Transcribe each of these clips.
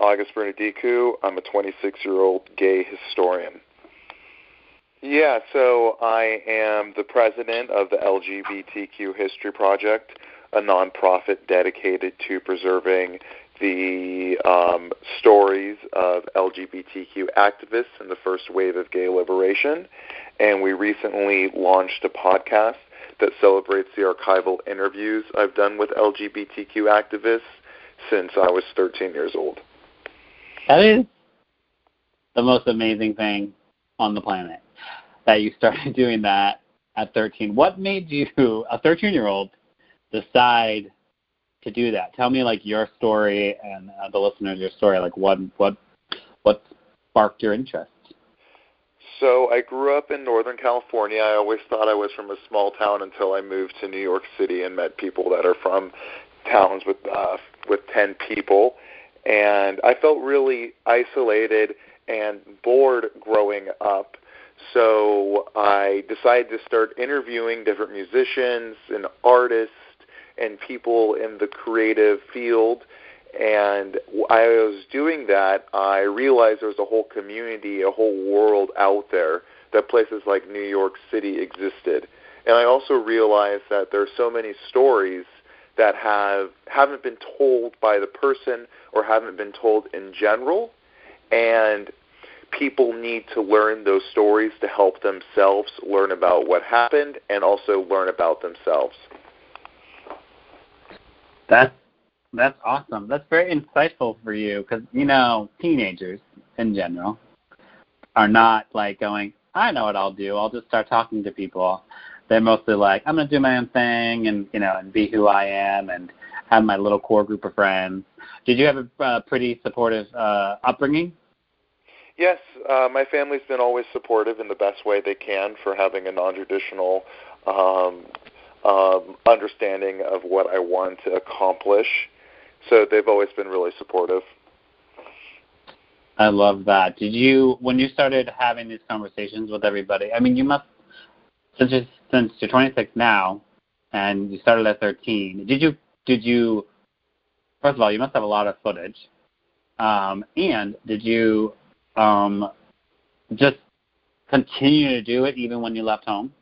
August Bernadicou. I'm a 26 year old gay historian. Yeah, so I am the president of the LGBTQ History Project, a nonprofit dedicated to preserving the um, stories of LGBTQ activists in the first wave of gay liberation. And we recently launched a podcast that celebrates the archival interviews I've done with LGBTQ activists since I was 13 years old. That is the most amazing thing on the planet that you started doing that at 13. What made you, a 13 year old, decide to do that? Tell me like your story and uh, the listeners your story. Like what what what sparked your interest? So I grew up in Northern California. I always thought I was from a small town until I moved to New York City and met people that are from towns with uh, with 10 people, and I felt really isolated and bored growing up. So I decided to start interviewing different musicians and artists and people in the creative field. And I was doing that, I realized there was a whole community, a whole world out there that places like New York City existed. And I also realized that there are so many stories that have haven't been told by the person or haven't been told in general. And people need to learn those stories to help themselves learn about what happened and also learn about themselves. That's that's awesome. That's very insightful for you because you know teenagers in general are not like going i know what i'll do. I'll just start talking to people they're mostly like, I'm gonna do my own thing and you know and be who I am and have my little core group of friends. Did you have a uh, pretty supportive uh, upbringing? Yes, uh, my family's been always supportive in the best way they can for having a non-traditional um, um, understanding of what I want to accomplish. So they've always been really supportive. I love that. Did you, when you started having these conversations with everybody? I mean, you must since you're, since you're 26 now, and you started at 13, did you did you first of all you must have a lot of footage, um, and did you um, just continue to do it even when you left home?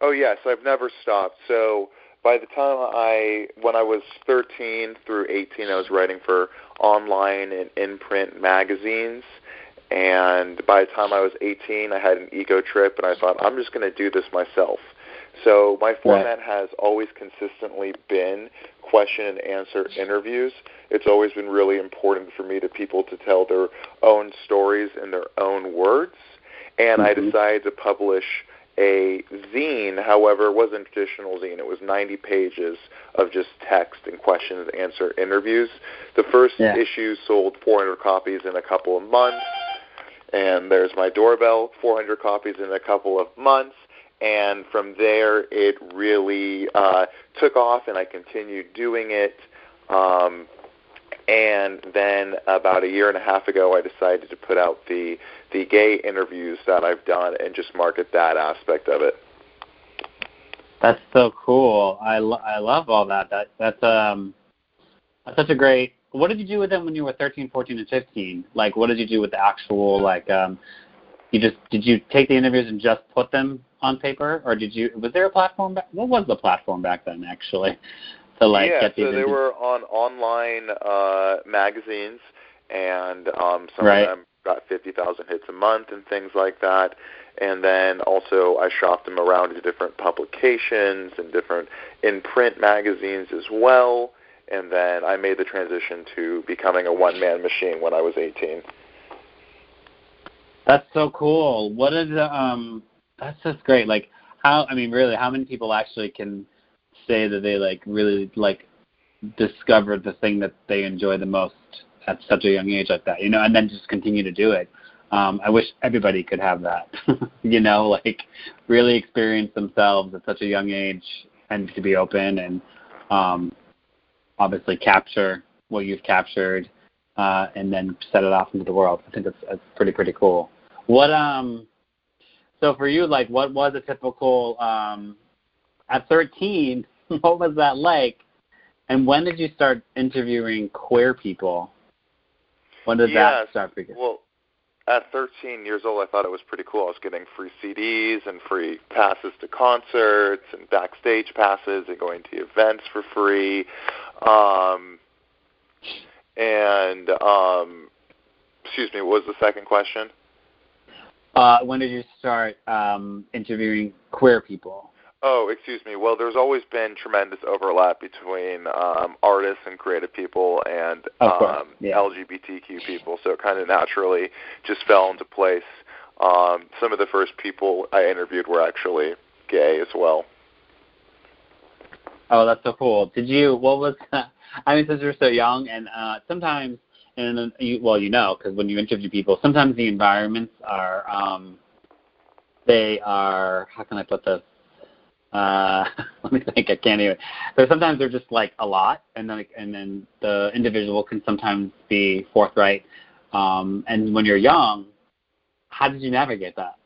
Oh yes, I've never stopped. So by the time I when I was 13 through 18, I was writing for online and in-print magazines and by the time I was 18, I had an ego trip, and I thought, I'm just going to do this myself. So my format has always consistently been question and answer interviews. It's always been really important for me to people to tell their own stories in their own words. And mm-hmm. I decided to publish a zine. However, it wasn't a traditional zine. It was 90 pages of just text and question and answer interviews. The first yeah. issue sold 400 copies in a couple of months and there's my doorbell, 400 copies in a couple of months. And from there, it really uh, took off, and I continued doing it. Um, and then about a year and a half ago, I decided to put out the the gay interviews that I've done and just market that aspect of it. That's so cool. I, lo- I love all that. That that's um that's such a great what did you do with them when you were 13, 14, and 15? Like, what did you do with the actual like? um You just did you take the interviews and just put them on paper, or did you? Was there a platform? Back, what was the platform back then, actually? To like yeah, get so they were on online uh magazines, and um some right. of them got 50,000 hits a month and things like that. And then also I shopped them around to different publications and different in print magazines as well and then I made the transition to becoming a one man machine when I was 18. That's so cool. What is um? That's just great. Like how? I mean, really, how many people actually can say that they like really like discovered the thing that they enjoy the most at such a young age like that, you know, and then just continue to do it. Um, I wish everybody could have that, you know, like really experience themselves at such a young age and to be open and um, obviously capture what you've captured uh, and then set it off into the world. I think that's, that's pretty pretty cool. What um, so for you, like, what was a typical um, at 13? What was that like? And when did you start interviewing queer people? When did yes, that start? Begin? Well, at 13 years old, I thought it was pretty cool. I was getting free CDs and free passes to concerts and backstage passes and going to events for free. Um, and um, excuse me, what was the second question? Uh, when did you start um, interviewing queer people? Oh, excuse me. Well, there's always been tremendous overlap between um, artists and creative people and um, yeah. LGBTQ people, so it kind of naturally just fell into place. Um, some of the first people I interviewed were actually gay as well. Oh, that's so cool. Did you? What was? I mean, since you're so young, and uh, sometimes, and you, well, you know, because when you interview people, sometimes the environments are, um, they are. How can I put this? uh let me think i can't even so sometimes they're just like a lot and then and then the individual can sometimes be forthright um and when you're young how did you navigate that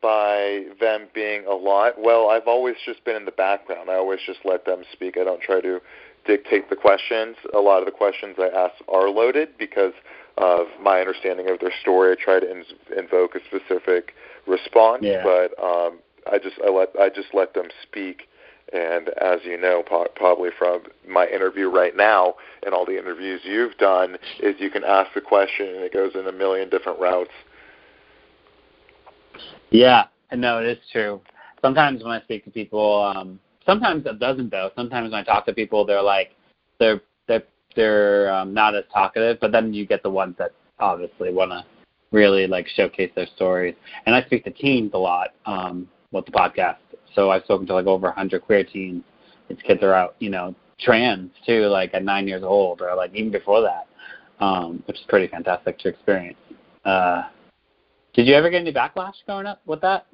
by them being a lot well i've always just been in the background i always just let them speak i don't try to dictate the questions a lot of the questions i ask are loaded because of my understanding of their story. I try to in, invoke a specific response, yeah. but um, I just I let I just let them speak. And as you know, po- probably from my interview right now and all the interviews you've done, is you can ask the question and it goes in a million different routes. Yeah, no, it is true. Sometimes when I speak to people, um, sometimes it doesn't though. Sometimes when I talk to people, they're like, they're they're they're um, not as talkative, but then you get the ones that obviously want to really like showcase their stories. And I speak to teens a lot um, with the podcast, so I've spoken to like over 100 queer teens. These kids are out, you know, trans too, like at nine years old, or like even before that, um, which is pretty fantastic to experience. Uh, did you ever get any backlash growing up with that?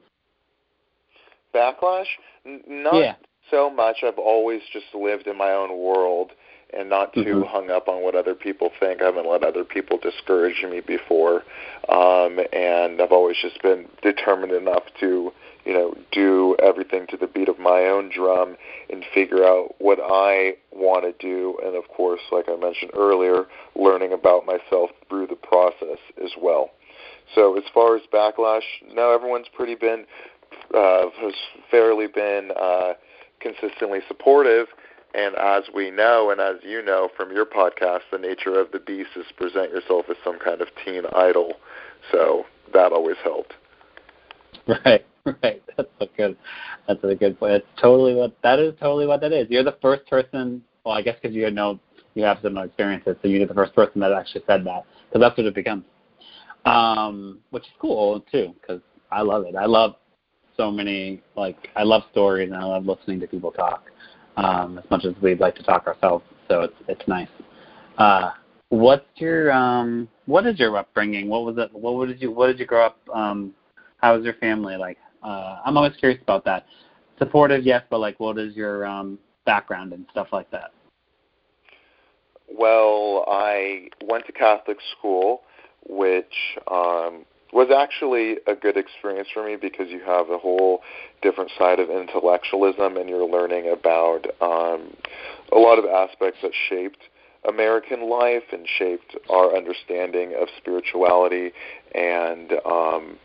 Backlash? N- not yeah. so much. I've always just lived in my own world and not too mm-hmm. hung up on what other people think. I haven't let other people discourage me before, um, and I've always just been determined enough to, you know, do everything to the beat of my own drum and figure out what I want to do. And of course, like I mentioned earlier, learning about myself through the process as well. So as far as backlash, no, everyone's pretty been uh, has fairly been uh, consistently supportive and as we know, and as you know from your podcast, the nature of the beast is present yourself as some kind of teen idol. So that always helped. Right, right. That's a good. That's a good point. It's totally what that is. Totally what that is. You're the first person. Well, I guess because you no, you have some experiences, so you're the first person that actually said that. Because that's what it becomes. Um, which is cool too, because I love it. I love so many like I love stories and I love listening to people talk um, as much as we'd like to talk ourselves. So it's it's nice. Uh, what's your um, what is your upbringing? What was it? What did you what did you grow up? Um, how was your family like? Uh, I'm always curious about that. Supportive, yes, but like, what is your um, background and stuff like that? Well, I went to Catholic school, which um, was actually a good experience for me because you have a whole different side of intellectualism and you're learning about um, a lot of aspects that shaped American life and shaped our understanding of spirituality and um,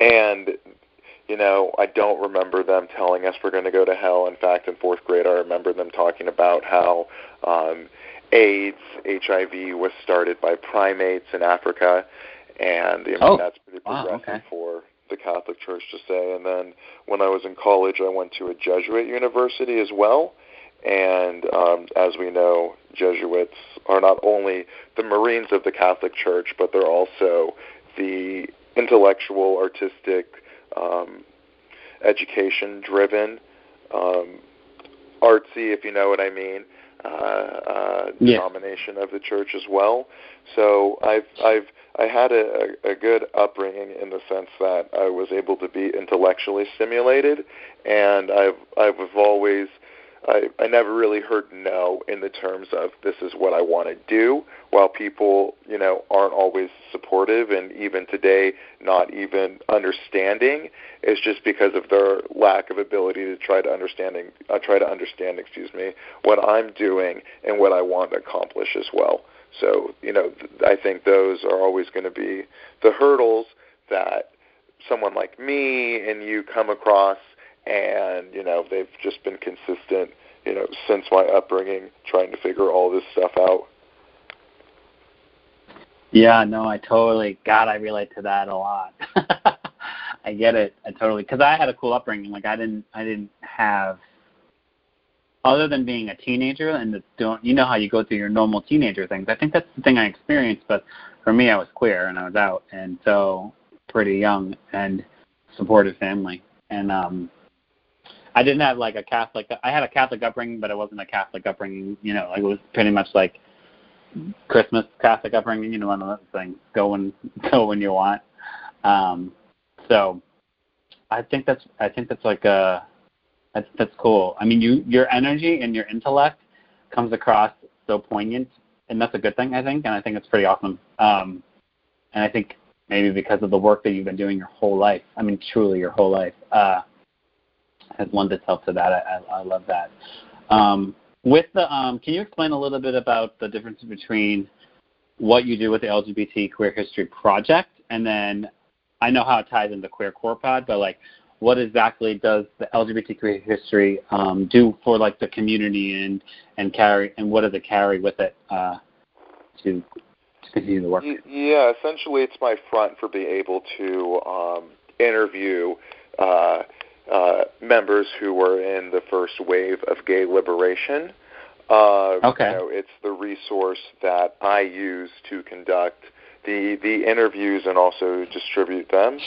and you know I don't remember them telling us we're going to go to hell. In fact, in fourth grade, I remember them talking about how um, AIDS, HIV was started by primates in Africa and I mean, oh, that's pretty progressive wow, okay. for the Catholic Church to say. And then when I was in college, I went to a Jesuit university as well. And um, as we know, Jesuits are not only the Marines of the Catholic Church, but they're also the intellectual, artistic um, education driven, um, artsy, if you know what I mean. Uh, uh, yeah. denomination of the church as well. So I've I've I had a, a good upbringing in the sense that I was able to be intellectually stimulated, and I've I've always I, I never really heard no in the terms of this is what I want to do, while people, you know, aren't always supportive and even today not even understanding. It's just because of their lack of ability to try to understanding uh, try to understand, excuse me, what I'm doing and what I want to accomplish as well. So, you know, th- I think those are always going to be the hurdles that someone like me and you come across and you know they've just been consistent you know since my upbringing trying to figure all this stuff out. Yeah no i totally god i relate to that a lot. I get it i totally because i had a cool upbringing like i didn't i didn't have other than being a teenager and the, don't you know how you go through your normal teenager things. I think that's the thing i experienced but for me i was queer and i was out and so pretty young and supportive family. And um I didn't have like a Catholic. I had a Catholic upbringing, but it wasn't a Catholic upbringing. You know, like it was pretty much like Christmas Catholic upbringing. You know, one of those things. Go when go when you want. Um, so I think that's I think that's like a that's that's cool. I mean, you your energy and your intellect comes across so poignant, and that's a good thing. I think, and I think it's pretty awesome. Um, and I think maybe because of the work that you've been doing your whole life. I mean, truly your whole life. Uh, has lent itself to that. I, I, I love that. Um, with the, um, can you explain a little bit about the difference between what you do with the LGBT Queer History Project, and then I know how it ties into Queer Core Pod, but like, what exactly does the LGBT Queer History um, do for like the community and and carry and what does it carry with it uh, to to continue the work? Yeah, essentially, it's my front for being able to um, interview. Uh, uh, members who were in the first wave of gay liberation. Uh, okay. You know, it's the resource that I use to conduct the the interviews and also distribute them.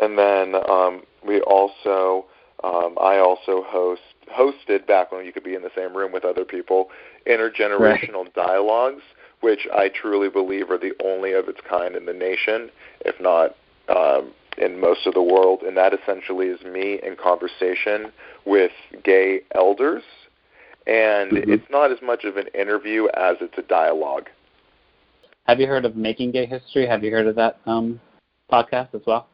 And then um, we also um, I also host hosted back when you could be in the same room with other people intergenerational right. dialogues, which I truly believe are the only of its kind in the nation, if not um, in most of the world, and that essentially is me in conversation with gay elders. And mm-hmm. it's not as much of an interview as it's a dialogue. Have you heard of Making Gay History? Have you heard of that um, podcast as well?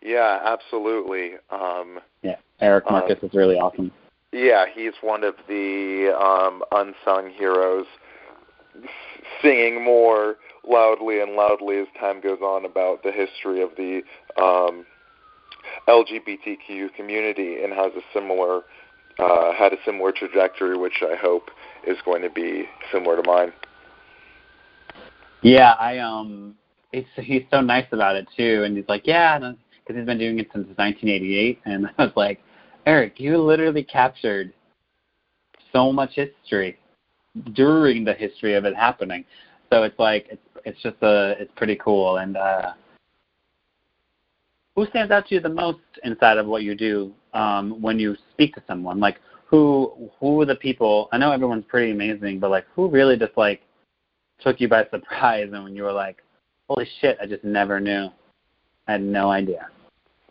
Yeah, absolutely. Um, yeah, Eric um, Marcus um, is really awesome. Yeah, he's one of the um, unsung heroes, singing more loudly and loudly as time goes on about the history of the um, LGBTQ community and has a similar uh, had a similar trajectory, which I hope is going to be similar to mine. Yeah, I um, it's he's so nice about it too, and he's like, yeah, because he's been doing it since 1988, and I was like, Eric, you literally captured so much history during the history of it happening. So it's like it's it's just a it's pretty cool. And uh, who stands out to you the most inside of what you do um, when you speak to someone? Like who who are the people? I know everyone's pretty amazing, but like who really just like took you by surprise and when you were like, holy shit, I just never knew. I had no idea.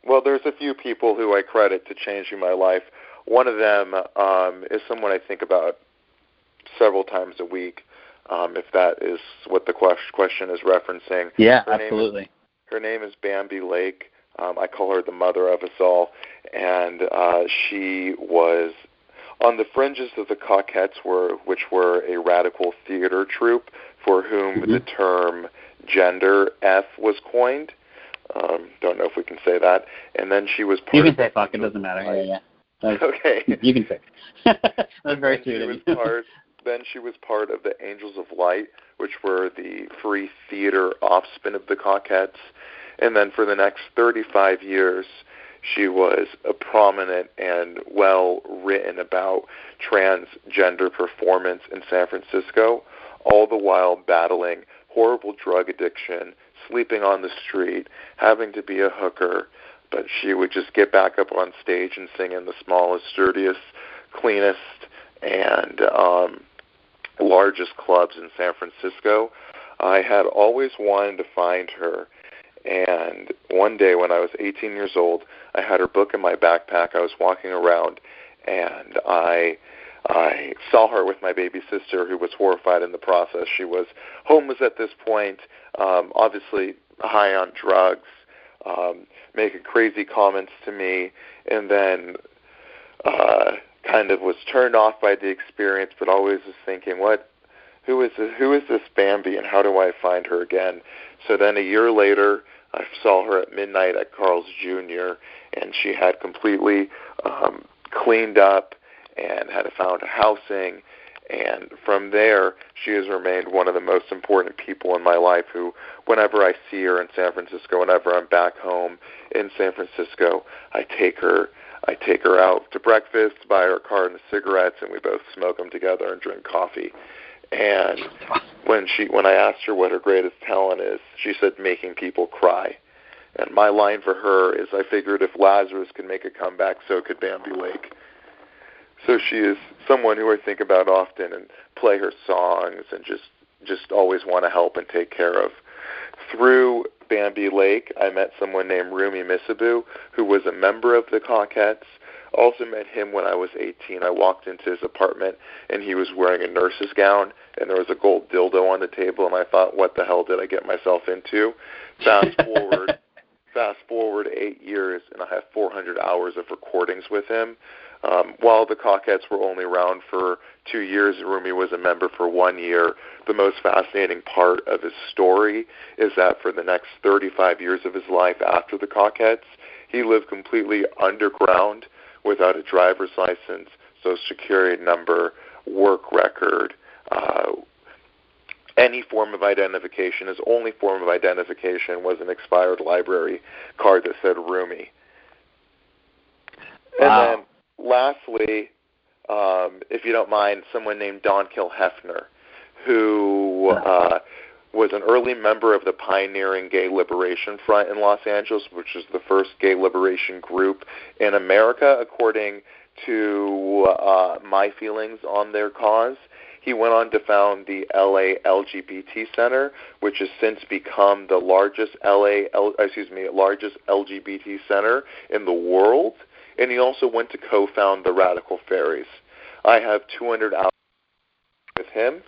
Well, there's a few people who I credit to changing my life. One of them um, is someone I think about several times a week um, if that is what the question is referencing. Yeah, her absolutely. Name is, her name is Bambi Lake. Um, I call her the mother of us all, and uh, she was on the fringes of the Cockettes, were, which were a radical theater troupe for whom mm-hmm. the term gender F was coined. Um, don't know if we can say that. And then she was part. You can say fuck. It doesn't matter. Yeah, yeah. okay. You can say. That's very sweet. She was part then she was part of the Angels of Light, which were the free theater offspin of the Cockettes. And then for the next 35 years, she was a prominent and well written about transgender performance in San Francisco, all the while battling horrible drug addiction, sleeping on the street, having to be a hooker, but she would just get back up on stage and sing in the smallest, sturdiest, cleanest, and um, largest clubs in San Francisco. I had always wanted to find her. And one day when I was 18 years old, I had her book in my backpack. I was walking around and I I saw her with my baby sister, who was horrified in the process. She was homeless at this point, um, obviously high on drugs, um, making crazy comments to me, and then uh, kind of was turned off by the experience, but always was thinking, what, who is this, who is this Bambi, and how do I find her again? So then a year later, I saw her at midnight at Carl's Jr., and she had completely um, cleaned up and had found housing. And from there, she has remained one of the most important people in my life. Who, whenever I see her in San Francisco, whenever I'm back home in San Francisco, I take her. I take her out to breakfast, buy her a carton of cigarettes, and we both smoke them together and drink coffee. And when she, when I asked her what her greatest talent is, she said making people cry. And my line for her is, I figured if Lazarus could make a comeback, so could Bambi Lake. So she is someone who I think about often and play her songs and just just always want to help and take care of. Through Bambi Lake, I met someone named Rumi Missabu, who was a member of the Cockettes. Also met him when I was 18. I walked into his apartment and he was wearing a nurse's gown and there was a gold dildo on the table and I thought, what the hell did I get myself into? Fast forward, fast forward eight years and I have 400 hours of recordings with him. Um, while the Cockettes were only around for two years, Rumi was a member for one year. The most fascinating part of his story is that for the next 35 years of his life after the Cockettes, he lived completely underground without a driver's license, social security number, work record, uh, any form of identification. His only form of identification was an expired library card that said Rumi. And wow. then lastly, um, if you don't mind, someone named Don Kilhefner, who uh, was an early member of the pioneering Gay Liberation Front in Los Angeles, which is the first gay liberation group in America, according to uh, my feelings on their cause. He went on to found the LA LGBT Center, which has since become the largest LA, excuse me, largest LGBT center in the world and he also went to co-found the Radical Faeries. I have 200 hours with him,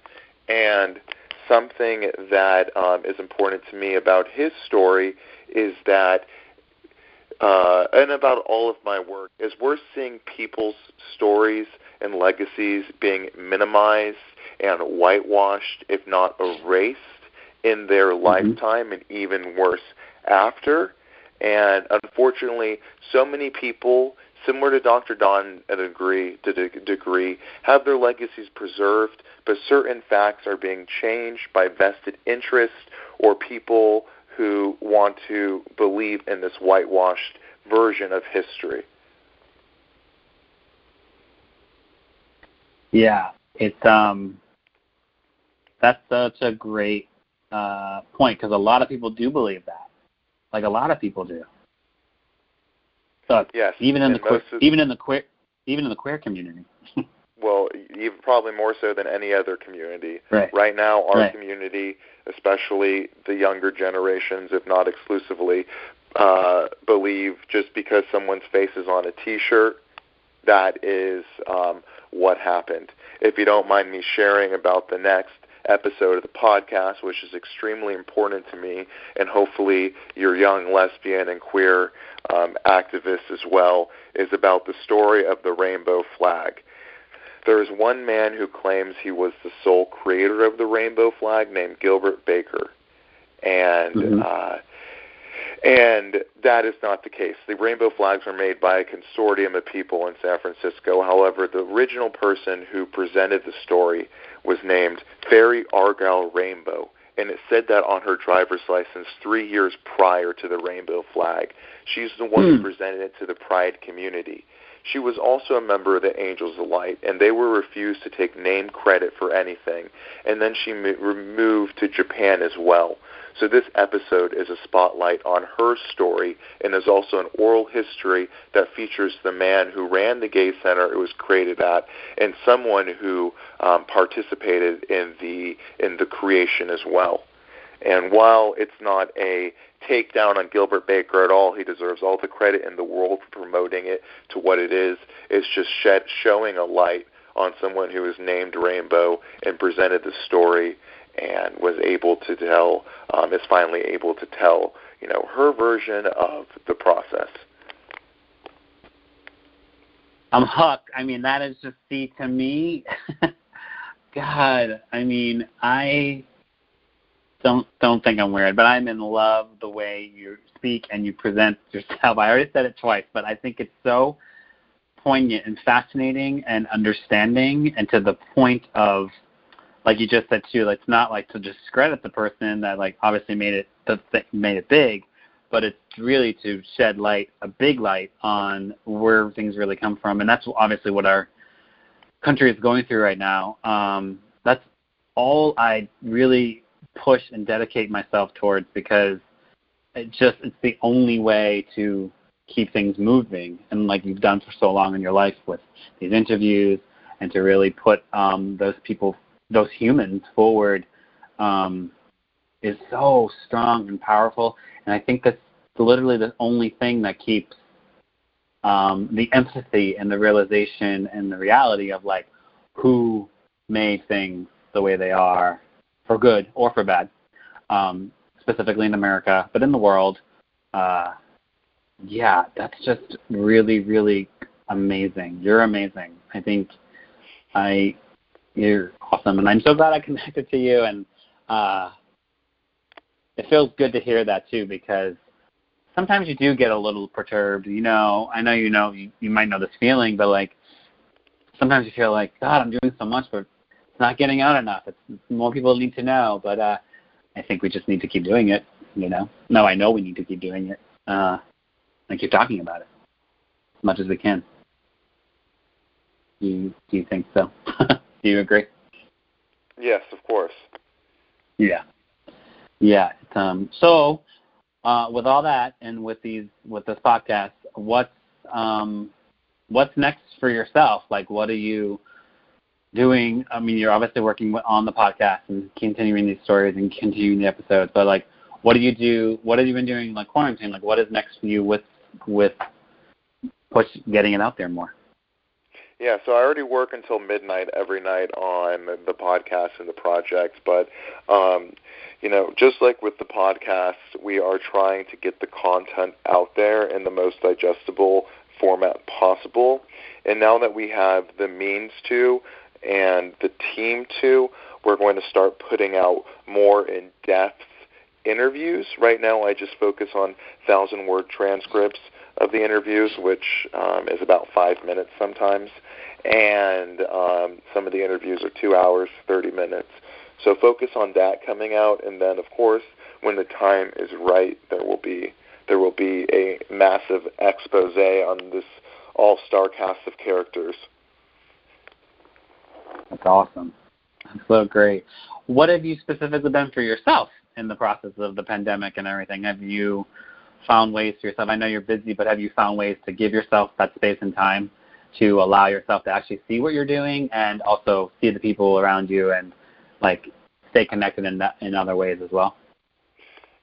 and something that um, is important to me about his story is that, uh, and about all of my work, is we're seeing people's stories and legacies being minimized and whitewashed, if not erased, in their mm-hmm. lifetime, and even worse after. And unfortunately, so many people, similar to Dr. Don at a degree, to a degree, have their legacies preserved, but certain facts are being changed by vested interests or people who want to believe in this whitewashed version of history. Yeah, it's um, that's such a great uh, point because a lot of people do believe that like a lot of people do. So yes, even in the queer, even in the queer even in the queer community. well, even probably more so than any other community. Right, right now, our right. community, especially the younger generations, if not exclusively, uh, believe just because someone's face is on a T-shirt, that is um, what happened. If you don't mind me sharing about the next episode of the podcast, which is extremely important to me, and hopefully your young lesbian and queer um, activists as well, is about the story of the rainbow flag. There is one man who claims he was the sole creator of the rainbow flag named Gilbert Baker. And mm-hmm. uh, and that is not the case. The rainbow flags were made by a consortium of people in San Francisco. However, the original person who presented the story was named Faerie Argyle Rainbow, and it said that on her driver's license three years prior to the rainbow flag. She's the one who hmm. presented it to the Pride community. She was also a member of the Angels of Light, and they were refused to take name credit for anything. And then she moved to Japan as well. So this episode is a spotlight on her story and is also an oral history that features the man who ran the gay center it was created at and someone who um, participated in the in the creation as well. And while it's not a takedown on Gilbert Baker at all, he deserves all the credit in the world for promoting it to what it is. It's just shed, showing a light on someone who is named Rainbow and presented the story and was able to tell um, is finally able to tell you know her version of the process. I'm hooked. I mean, that is just see to me. God, I mean, I don't don't think I'm weird, but I'm in love the way you speak and you present yourself. I already said it twice, but I think it's so poignant and fascinating and understanding and to the point of like you just said too, it's not like to discredit the person that like obviously made it the thing made it big, but it's really to shed light, a big light on where things really come from, and that's obviously what our country is going through right now. Um, that's all I really push and dedicate myself towards because it just it's the only way to keep things moving and like you've done for so long in your life with these interviews and to really put um, those people those humans forward um, is so strong and powerful. And I think that's literally the only thing that keeps um, the empathy and the realization and the reality of like who made things the way they are for good or for bad, um, specifically in America, but in the world. Uh, yeah, that's just really, really amazing. You're amazing. I think I you're awesome, and I'm so glad I connected to you. And uh, it feels good to hear that too, because sometimes you do get a little perturbed. You know, I know you know you, you might know this feeling, but like sometimes you feel like God, I'm doing so much, but it's not getting out enough. It's more people need to know, but uh, I think we just need to keep doing it. You know, no, I know we need to keep doing it. Uh, and keep talking about it as much as we can. Do you, do you think so? Do you agree? Yes, of course. Yeah. Yeah. Um, so, uh, with all that, and with these, with this podcast, what's um, what's next for yourself? Like, what are you doing? I mean, you're obviously working on the podcast and continuing these stories and continuing the episodes, but like, what do you do? What have you been doing like quarantine? Like, what is next for you with with push getting it out there more? Yeah, so I already work until midnight every night on the podcast and the project, but um, you know, just like with the podcast, we are trying to get the content out there in the most digestible format possible. And now that we have the means to and the team to, we're going to start putting out more in-depth interviews. Right now, I just focus on thousand-word transcripts of the interviews, which um, is about five minutes sometimes and um, some of the interviews are two hours, 30 minutes. So focus on that coming out, and then of course, when the time is right, there will be there will be a massive expose on this all-star cast of characters. That's awesome. That's so great. What have you specifically done for yourself in the process of the pandemic and everything? Have you found ways for yourself? I know you're busy, but have you found ways to give yourself that space and time to allow yourself to actually see what you're doing and also see the people around you and like stay connected in that, in other ways as well?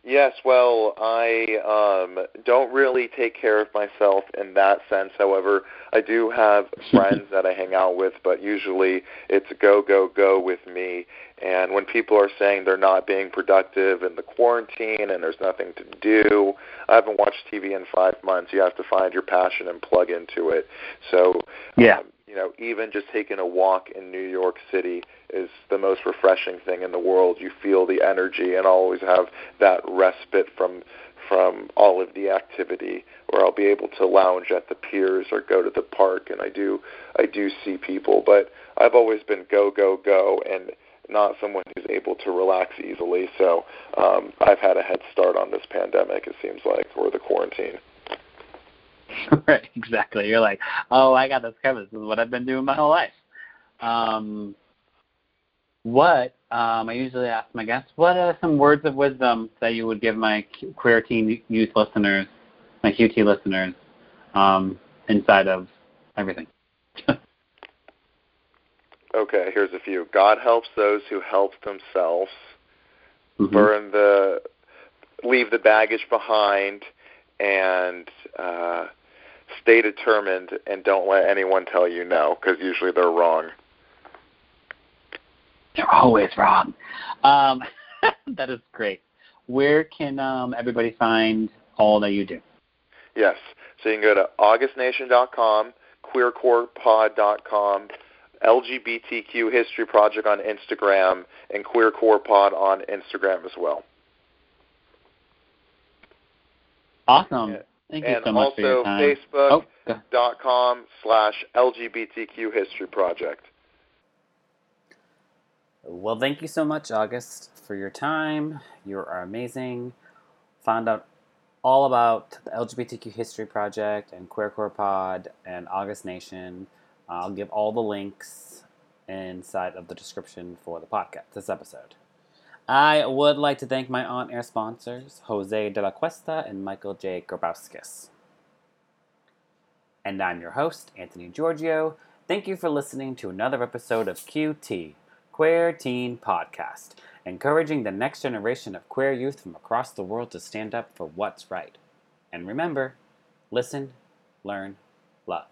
Yes, well, I um, don't really take care of myself in that sense. However, I do have friends that I hang out with, but usually it's go, go, go with me. And when people are saying they're not being productive in the quarantine and there's nothing to do, I haven't watched TV in five months. You have to find your passion and plug into it. So, yeah. Um, you know, even just taking a walk in New York City is the most refreshing thing in the world. You feel the energy and always have that respite from from all of the activity where I'll be able to lounge at the piers or go to the park and I do I do see people. But I've always been go go go and not someone who's able to relax easily. So um I've had a head start on this pandemic it seems like or the quarantine right, exactly. You're like, oh, I got this covered. This is what I've been doing my whole life. Um, what um, I usually ask my guests, what are some words of wisdom that you would give my queer teen youth listeners, my QT listeners, um, inside of everything? okay, here's a few. God helps those who help themselves. Mm-hmm. Burn the, leave the baggage behind, and uh, stay determined, and don't let anyone tell you no, because usually they're wrong. They're always wrong. Um, that is great. Where can um, everybody find all that you do? Yes. So you can go to augustnation.com, queercorepod.com, LGBTQ History Project on Instagram, and QueerCorePod on Instagram as well. Awesome. Thank you and so much also for your time. Oh, Facebook.com slash LGBTQ History Project. Well, thank you so much, August, for your time. You are amazing. Found out all about the LGBTQ History Project and Queercore Pod and August Nation. I'll give all the links inside of the description for the podcast, this episode. I would like to thank my on air sponsors, Jose de la Cuesta and Michael J. Grabowskis. And I'm your host, Anthony Giorgio. Thank you for listening to another episode of QT, Queer Teen Podcast, encouraging the next generation of queer youth from across the world to stand up for what's right. And remember, listen, learn, love.